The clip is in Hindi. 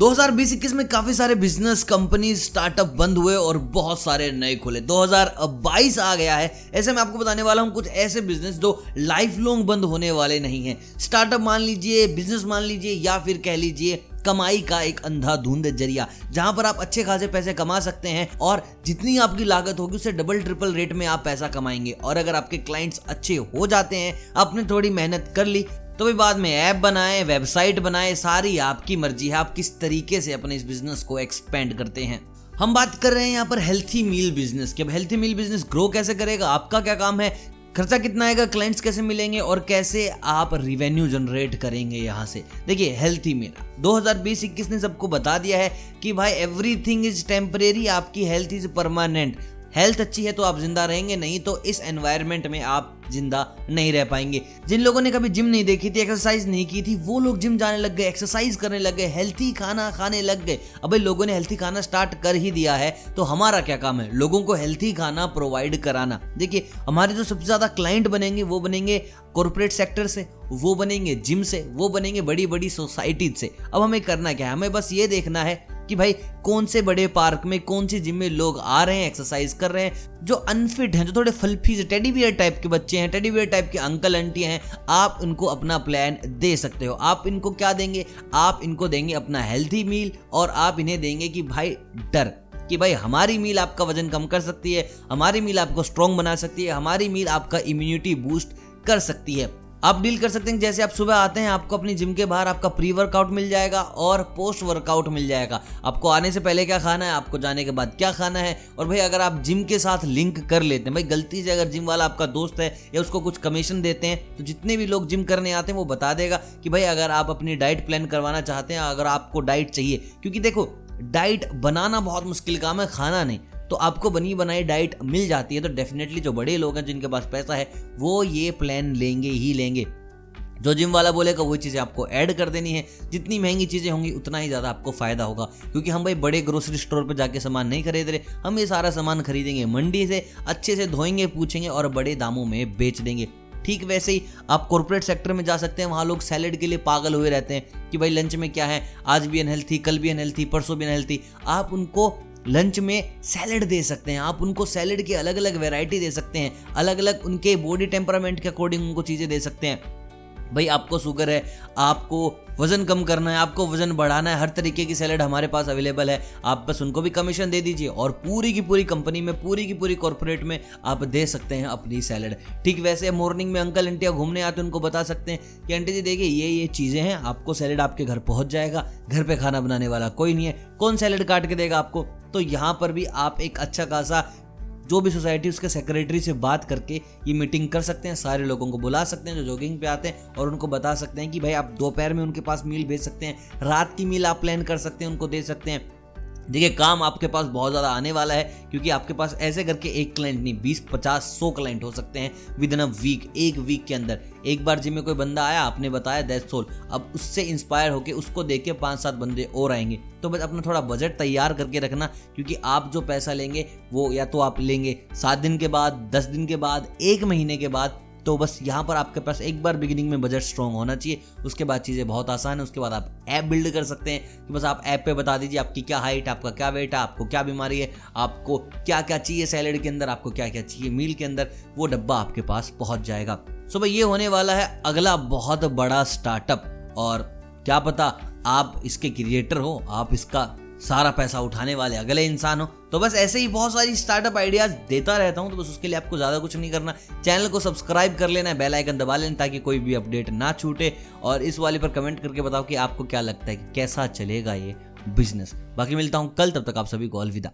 2020-21 में काफ़ी सारे बिज़नेस कंपनी स्टार्टअप बंद हुए और बहुत सारे नए खुले। 2022 आ गया है। ऐसे में आपको बताने वाला हूँ, कुछ ऐसे बिज़नेस जो लाइफ लॉन्ग बंद होने वाले नहीं हैं। स्टार्टअप मान लीजिए बिज़नेस मान लीजिए, या फिर कह लीजिए, कमाई का एक अंधाधुंध ज़रिया, जहाँ पर आप अच्छे खासे पैसे कमा सकते हैं और जितनी आपकी लागत होगी, उससे डबल ट्रिपल रेट में आप पैसा कमाएँगे। और अगर आपके क्लाइंट्स अच्छे हो जाते हैं, आपने थोड़ी मेहनत कर ली तो भी बाद में ऐप बनाए, वेबसाइट बनाए, सारी आपकी मर्ज़ी है। आप किस तरीके से अपने इस बिज़नेस को एक्सपेंड करते हैं? हम बात कर रहे हैं यहाँ पर हेल्थी मील बिज़नेस की। अब हेल्थी मील बिज़नेस ग्रो कैसे करेगा? आपका क्या काम है? खर्चा कितना आएगा? क्लाइंट्स कैसे मिलेंगे? और कैसे आप रिवेन्यू जनरेट करेंगे यहाँ से? देखिए हेल्थी मेरा 2020-21 ने सबको बता दिया है कि भाई एवरीथिंग इज़ टेम्परेरी आपकी हेल्थ इज़ परमानेंट हेल्थ अच्छी है तो आप ज़िंदा रहेंगे, नहीं तो इस एनवायरमेंट में आप ज़िंदा नहीं रह पाएँगे। जिन लोगों ने कभी जिम नहीं देखी थी एक्सरसाइज नहीं की थी, वो लोग जिम जाने लग गए एक्सरसाइज करने लग गए हेल्थी खाना खाने लग गए। अब लोगों ने हेल्थी खाना स्टार्ट कर ही दिया है तो हमारा क्या काम है? लोगों को हेल्थी खाना प्रोवाइड कराना। देखिए, हमारे जो सबसे ज़्यादा क्लाइंट बनेंगे, वो बनेंगे कॉरपोरेट सेक्टर से, वो बनेंगे जिम से, वो बनेंगे बड़ी बड़ी सोसाइटी से। अब हमें करना क्या है? हमें बस ये देखना है कि भाई कौन से बड़े पार्क में, कौन सी जिम में लोग आ रहे हैं एक्सरसाइज कर रहे हैं, जो अनफिट हैं, जो थोड़े फल्फी से टेडी बियर टाइप के बच्चे हैं टेडी बियर टाइप के अंकल आंटी हैं, आप इनको अपना प्लान दे सकते हो। आप इनको क्या देंगे? आप इनको देंगे अपना हेल्थी मील और आप इन्हें देंगे कि भाई डर, कि भाई हमारी मील आपका वज़न कम कर सकती है, हमारी मील आपको स्ट्रॉन्ग बना सकती है, हमारी मील आपका इम्यूनिटी बूस्ट कर सकती है। आप डील कर सकते हैं जैसे आप सुबह आते हैं, आपको अपनी जिम के बाहर आपका प्री वर्कआउट मिल जाएगा और पोस्ट वर्कआउट मिल जाएगा। आपको आने से पहले क्या खाना है, आपको जाने के बाद क्या खाना है? और भाई, अगर आप जिम के साथ लिंक कर लेते हैं, भाई, गलती से अगर जिम वाला आपका दोस्त है या उसको कुछ कमीशन देते हैं तो जितने भी लोग जिम करने आते हैं, वो बता देगा कि भाई, अगर आप अपनी डाइट प्लान करवाना चाहते हैं, अगर आपको डाइट चाहिए। क्योंकि देखो डाइट बनाना बहुत मुश्किल काम है, खाना नहीं। तो आपको बनी बनाई डाइट मिल जाती है तो डेफिनेटली जो बड़े लोग हैं, जिनके पास पैसा है, वो ये प्लान लेंगे ही लेंगे। जो जिम वाला बोलेगा वही चीज़ें आपको ऐड कर देनी है, जितनी महँगी चीज़ें होंगी, उतना ही ज़्यादा आपको फ़ायदा होगा। क्योंकि हम भाई बड़े ग्रोसरी स्टोर पर जाके सामान नहीं खरीद रहे, हम ये सारा सामान खरीदेंगे, मंडी से अच्छे से धोएँगे, पूछेंगे और बड़े दामों में बेच देंगे। ठीक वैसे ही आप कॉर्पोरेट सेक्टर में जा सकते हैं, वहाँ लोग सैलड के लिए पागल हुए रहते हैं कि भाई लंच में क्या है, आज भी अनहेल्थी कल भी अनहेल्थी परसों भी अनहेल्थी आप उनको लंच में सैलड दे सकते हैं। आप उनको सैलड की अलग अलग वेराइटी दे सकते हैं। अलग अलग उनके बॉडी टेम्परामेंट के अकॉर्डिंग उनको चीज़ें दे सकते हैं। भाई, आपको शुगर है, आपको वज़न कम करना है, आपको वज़न बढ़ाना है, हर तरीके की सैलड हमारे पास अवेलेबल है। आप बस उनको भी कमीशन दे दीजिए और पूरी की पूरी कंपनी में, पूरी की पूरी कॉरपोरेट में आप दे सकते हैं अपनी सैलड। ठीक वैसे मॉर्निंग में अंकल आंटियाँ घूमने आते हैं, उनको बता सकते हैं कि, आंटी जी, देखिए, ये ये चीज़ें हैं, आपको सैलड आपके घर पहुँच जाएगा। घर पर खाना बनाने वाला कोई नहीं है। कौन सैलड काट के देगा आपको? तो यहाँ पर भी आप एक अच्छा खासा, जो भी सोसाइटी, उसके सेक्रेटरी से बात करके ये मीटिंग कर सकते हैं, सारे लोगों को बुला सकते हैं जो जॉगिंग पे आते हैं और उनको बता सकते हैं कि भाई आप दोपहर में उनके पास मील भेज सकते हैं, रात की मील आप प्लान कर सकते हैं, उनको दे सकते हैं। देखिए, काम आपके पास बहुत ज़्यादा आने वाला है, क्योंकि आपके पास ऐसे करके एक क्लाइंट नहीं, बीस, पचास, सौ क्लाइंट हो सकते हैं विद इन अ वीक एक वीक के अंदर। एक बार जिम में कोई बंदा आया, आपने बताया दैट सोल अब उससे इंस्पायर होकर उसको देख के पाँच सात बंदे और आएँगे। तो बस अपना थोड़ा बजट तैयार करके रखना, क्योंकि आप जो पैसा लेंगे, वो या तो आप लेंगे सात दिन के बाद, दस दिन के बाद, एक महीने के बाद तो बस यहाँ पर आपके पास एक बार बिगिनिंग में बजट स्ट्रॉन्ग होना चाहिए। उसके बाद चीज़ें बहुत आसान है, उसके बाद आप ऐप बिल्ड कर सकते हैं कि बस आप ऐप पे बता दीजिए आपकी क्या हाइट आपका क्या वेट है, आपको क्या बीमारी है, आपको क्या क्या चाहिए सैलड के अंदर, आपको क्या क्या चाहिए मील के अंदर, वो डब्बा आपके पास पहुँच जाएगा। सो भाई ये होने वाला है अगला बहुत बड़ा स्टार्टअप और क्या पता आप इसके क्रिएटर हो, आप इसका सारा पैसा उठाने वाले अगले इंसान हो तो बस ऐसे ही बहुत सारी स्टार्टअप आइडियाज़ देता रहता हूँ तो बस उसके लिए आपको ज़्यादा कुछ नहीं करना। चैनल को सब्सक्राइब कर लेना बेल आइकन दबा लेना ताकि कोई भी अपडेट ना छूटे। और इस वाले पर कमेंट करके बताओ कि आपको क्या लगता है कि कैसा चलेगा ये बिज़नेस बाकी मिलता हूँ कल, तब तक आप सभी को अलविदा।